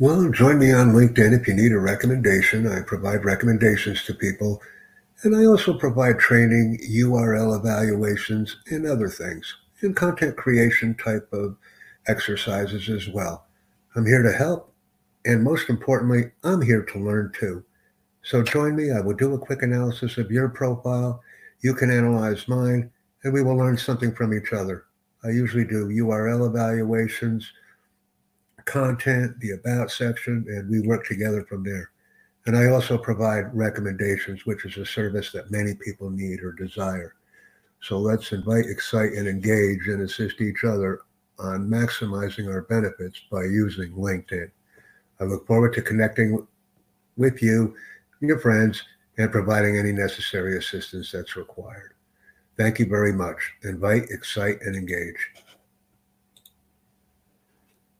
Well, join me on LinkedIn if you need a recommendation. I provide recommendations to people, and I also provide training, URL evaluations, and other things, and content creation type of exercises as well. I'm here to help, and most importantly, I'm here to learn too. So join me. I will do a quick analysis of your profile. You can analyze mine, and we will learn something from each other. I usually do URL evaluations content, the about section, and we work together from there. And I also provide recommendations, which is a service that many people need or desire. So let's invite, excite, and engage and assist each other on maximizing our benefits by using LinkedIn. I look forward to connecting with you, your friends, and providing any necessary assistance that's required. Thank you very much. Invite, excite, and engage.